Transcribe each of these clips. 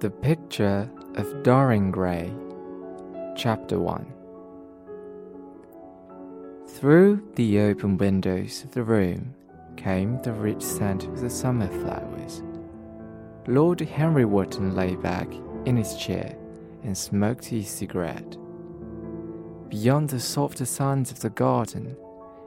The Picture of Dorian Gray, Chapter 1 Through the open windows of the room came the rich scent of the summer flowers. Lord Henry Wotton lay back in his chair and smoked his cigarette. Beyond the softer sounds of the garden,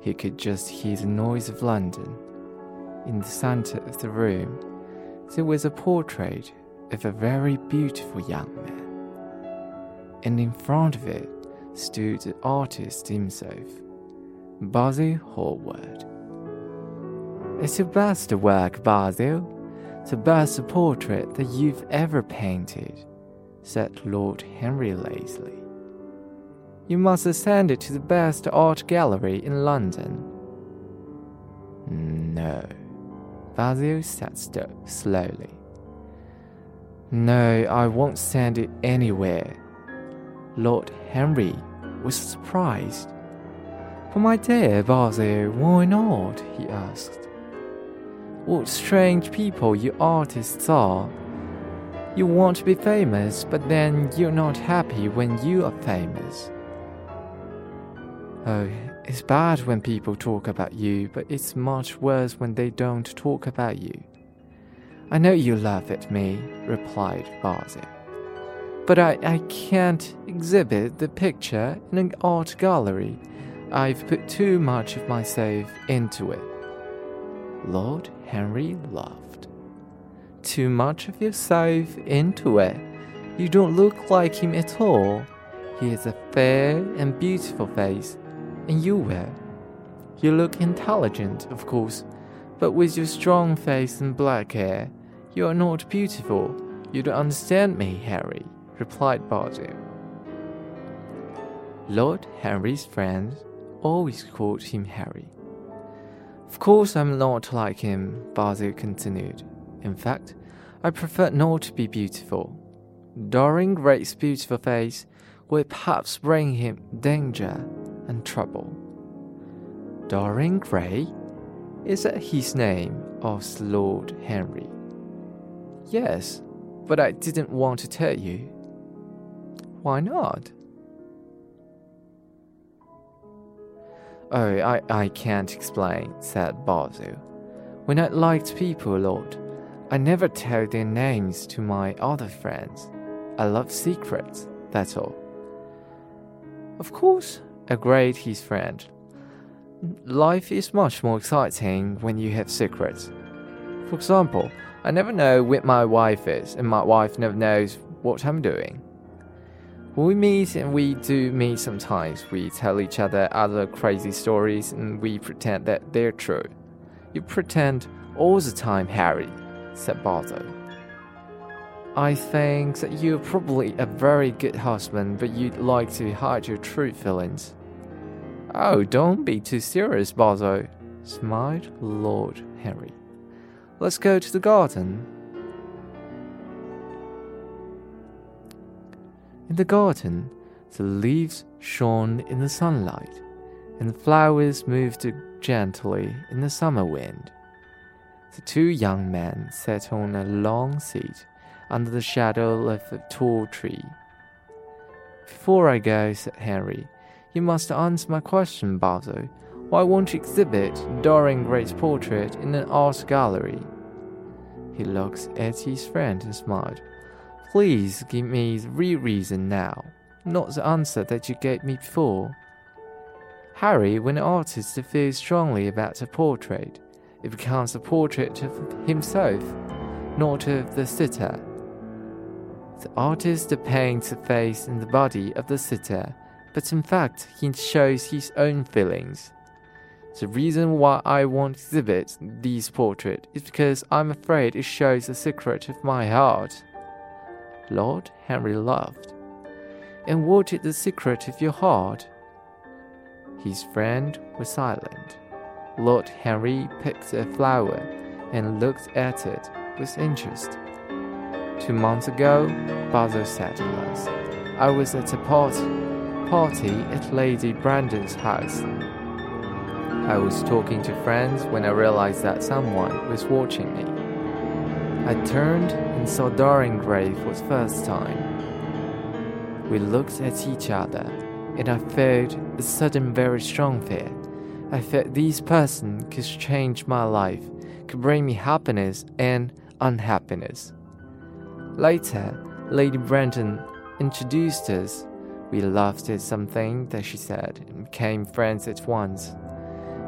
he could just hear the noise of London. In the center of the room, there was a portrait a very beautiful young man. And in front of it stood the artist himself, Basil Hallward. It's your best work, Basil. The best portrait that you've ever painted, said Lord Henry lazily. You must send it to the best art gallery in London. No. Basil said slowly. No, I won't send it anywhere. Lord Henry was surprised. But my dear Basil, why not? he asked. What strange people you artists are. You want to be famous, but then you're not happy when you are famous. Oh, it's bad when people talk about you, but it's much worse when they don't talk about you. I know you laugh at me, replied Basil. But I, I can't exhibit the picture in an art gallery. I've put too much of myself into it. Lord Henry laughed. Too much of yourself into it? You don't look like him at all. He has a fair and beautiful face, and you will. You look intelligent, of course, but with your strong face and black hair, you are not beautiful. You don't understand me, Harry, replied Basil. Lord Henry's friends always called him Harry. Of course, I'm not like him, Basil continued. In fact, I prefer not to be beautiful. Dorian Gray's beautiful face will perhaps bring him danger and trouble. Dorian Gray? Is that his name? asked Lord Henry. Yes, but I didn't want to tell you. Why not? Oh, I, I can't explain, said Basil. When I liked people a lot, I never tell their names to my other friends. I love secrets, that's all. Of course, agreed his friend. Life is much more exciting when you have secrets. For example, I never know where my wife is, and my wife never knows what I'm doing. When we meet, and we do meet sometimes, we tell each other other crazy stories and we pretend that they're true. You pretend all the time, Harry, said Basil. I think that you're probably a very good husband, but you'd like to hide your true feelings. Oh, don't be too serious, Basil, smiled Lord Henry. Let's go to the garden. In the garden, the leaves shone in the sunlight, and the flowers moved gently in the summer wind. The two young men sat on a long seat under the shadow of a tall tree. Before I go, said Henry, you must answer my question, Basil. Why won't you exhibit Dorian Gray's portrait in an art gallery? He looked at his friend and smiled. Please give me the real reason now, not the answer that you gave me before. Harry, when an artist feels strongly about a portrait, it becomes a portrait of himself, not of the sitter. The artist paints the face and the body of the sitter, but in fact, he shows his own feelings. The reason why I won't exhibit these portraits is because I'm afraid it shows the secret of my heart. Lord Henry laughed. And what is the secret of your heart? His friend was silent. Lord Henry picked a flower and looked at it with interest. Two months ago, Basil said to us, I was at a party, party at Lady Brandon's house. I was talking to friends when I realized that someone was watching me. I turned and saw Dorian Gray for the first time. We looked at each other, and I felt a sudden, very strong fear. I felt this person could change my life, could bring me happiness and unhappiness. Later, Lady Brandon introduced us. We laughed at something that she said and became friends at once.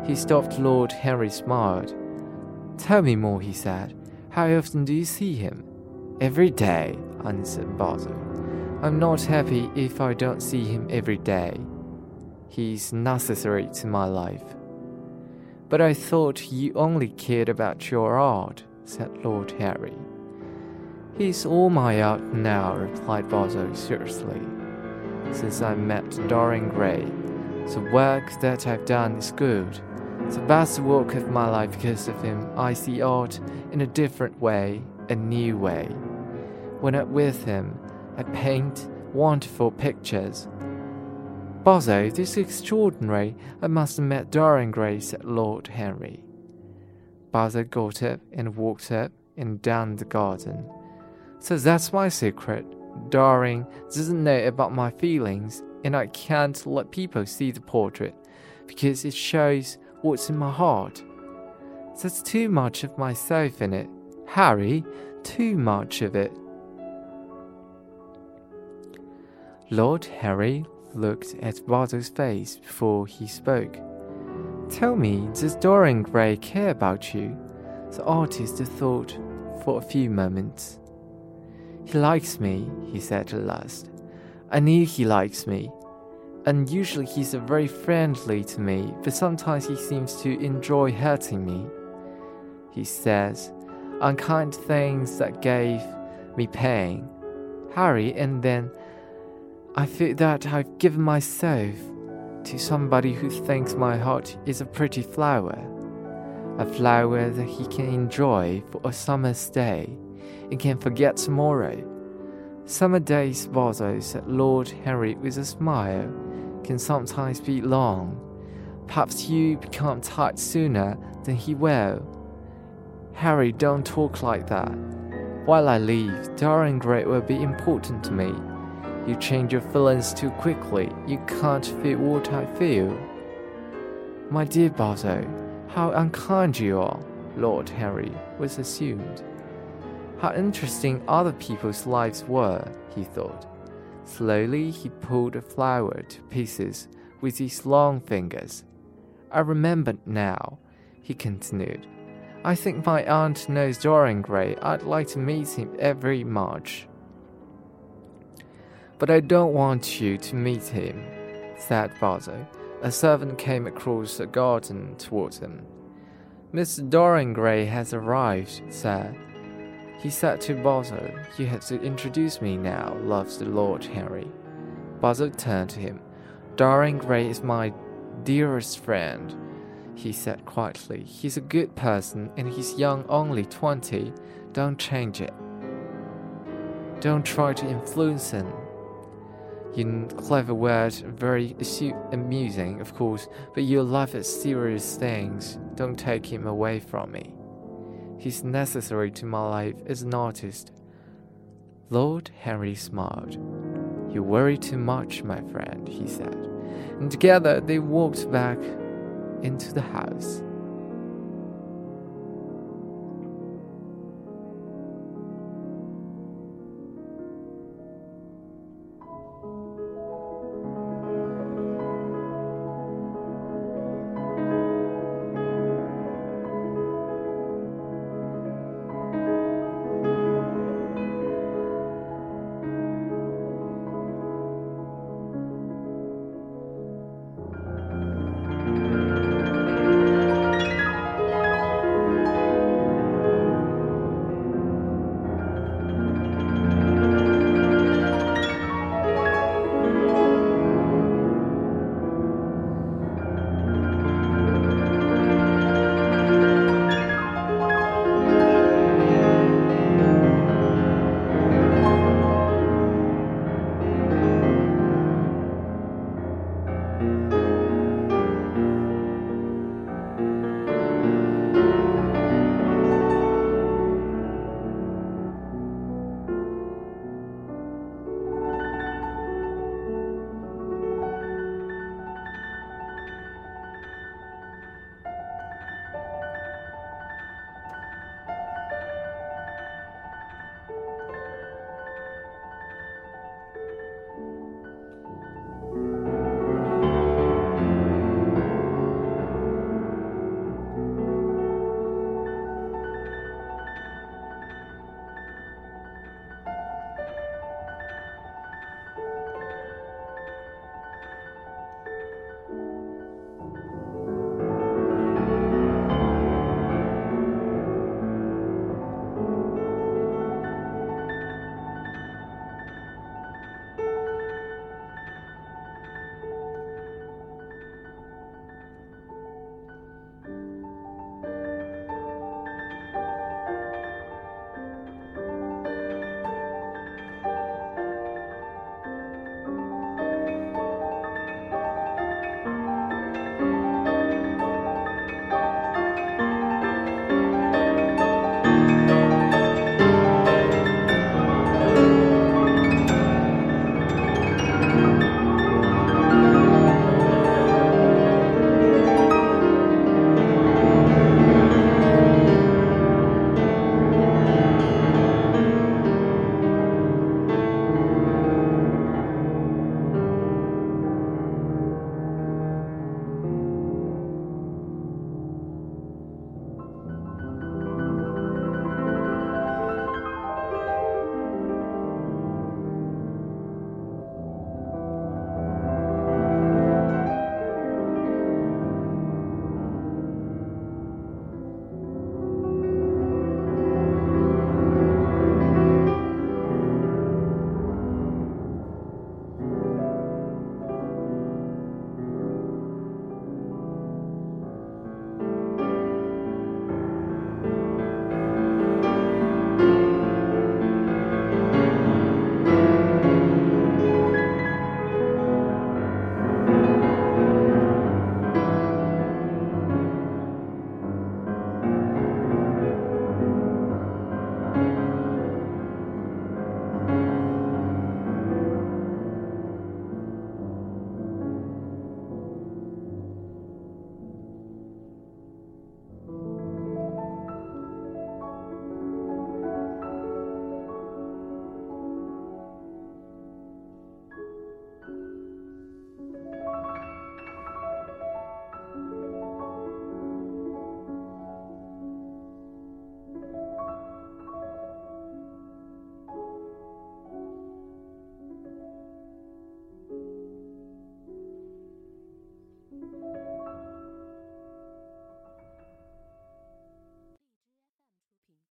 He stopped Lord Henry smiled. Tell me more, he said. How often do you see him? Every day, answered Basil. I'm not happy if I don't see him every day. He's necessary to my life. But I thought you only cared about your art, said Lord Harry. He's all my art now, replied Basil seriously. Since I met Dorian Gray, the work that I've done is good. The best work of my life because of him. I see art in a different way, a new way. When I'm with him, I paint wonderful pictures. Basil, this is extraordinary. I must have met Dorian Gray, said Lord Henry. Basil got up and walked up and down the garden. So that's my secret. Dorian doesn't know about my feelings, and I can't let people see the portrait because it shows what's in my heart. There's too much of myself in it. Harry, too much of it. Lord Harry looked at Basil's face before he spoke. Tell me, does Dorian Gray care about you? The artist thought for a few moments. He likes me, he said at last. I knew he likes me and usually he's very friendly to me, but sometimes he seems to enjoy hurting me. He says unkind things that gave me pain. Harry, and then I feel that I've given myself to somebody who thinks my heart is a pretty flower, a flower that he can enjoy for a summer's day and can forget tomorrow. Summer days, Basil said Lord Henry with a smile can sometimes be long. Perhaps you become tired sooner than he will. Harry, don't talk like that. While I leave, Dorian Gray will be important to me. You change your feelings too quickly. You can't feel what I feel. My dear Basil, how unkind you are, Lord Henry was assumed. How interesting other people's lives were, he thought. Slowly, he pulled a flower to pieces with his long fingers. I remember now, he continued. I think my aunt knows Dorian Gray. I'd like to meet him every March. But I don't want you to meet him, said Basil. A servant came across the garden towards him. Mr. Dorian Gray has arrived, sir. He said to Basil, You have to introduce me now, loves the Lord Henry. Basil turned to him. Dorian Gray is my dearest friend, he said quietly. He's a good person and he's young, only twenty. Don't change it. Don't try to influence him. You clever word, very amusing, of course, but your life is serious things. Don't take him away from me. He's necessary to my life as an artist. Lord Henry smiled. You worry too much, my friend, he said. And together they walked back into the house.